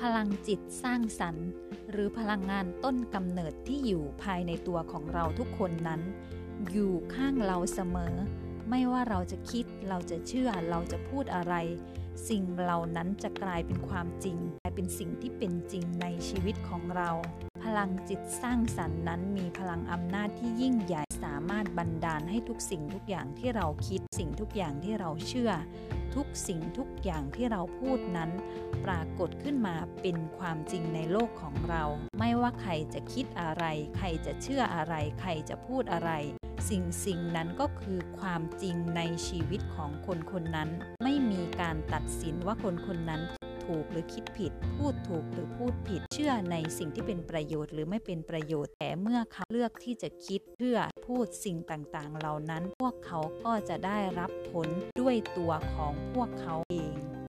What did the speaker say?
พลังจิตสร้างสรรค์ หรือพลังงานต้นกำเนิดที่อยู่ภายในตัวของเราทุกคนนั้น อยู่ข้างเราเสมอ ไม่ว่าเราจะคิดเราจะเชื่อเราจะพูดอะไร สิ่งเหล่านั้นจะกลายเป็นความจริง กลายเป็นสิ่งที่เป็นจริงในชีวิตของเรา พลังจิตสร้างสรรค์นั้นมีพลังอำนาจที่ยิ่งใหญ่สามารถบันดาลให้ทุกสิ่งทุกอย่างที่เราคิดสิ่งทุกอย่างที่เราเชื่อ ทุกสิ่งทุกอย่างที่เราพูดนั้น ปรากฏขึ้นมาเป็นความจริงในโลกของเรา ไม่ว่าใครจะคิดอะไร ใครจะเชื่ออะไร ใครจะพูดอะไร สิ่งสิ่งนั้นก็คือความจริงในชีวิตของคนคนนั้น ไม่มีการตัดสินว่าคนคนนั้น ถูกหรือคิดผิด พูดถูกหรือพูดผิด เชื่อในสิ่งที่เป็นประโยชน์หรือไม่เป็นประโยชน์ แต่เมื่อเขาเลือกที่จะคิดเชื่อพูดสิ่งต่างๆ เหล่านั้น พวกเขาก็จะได้รับผลด้วยตัวของพวกเขาเอง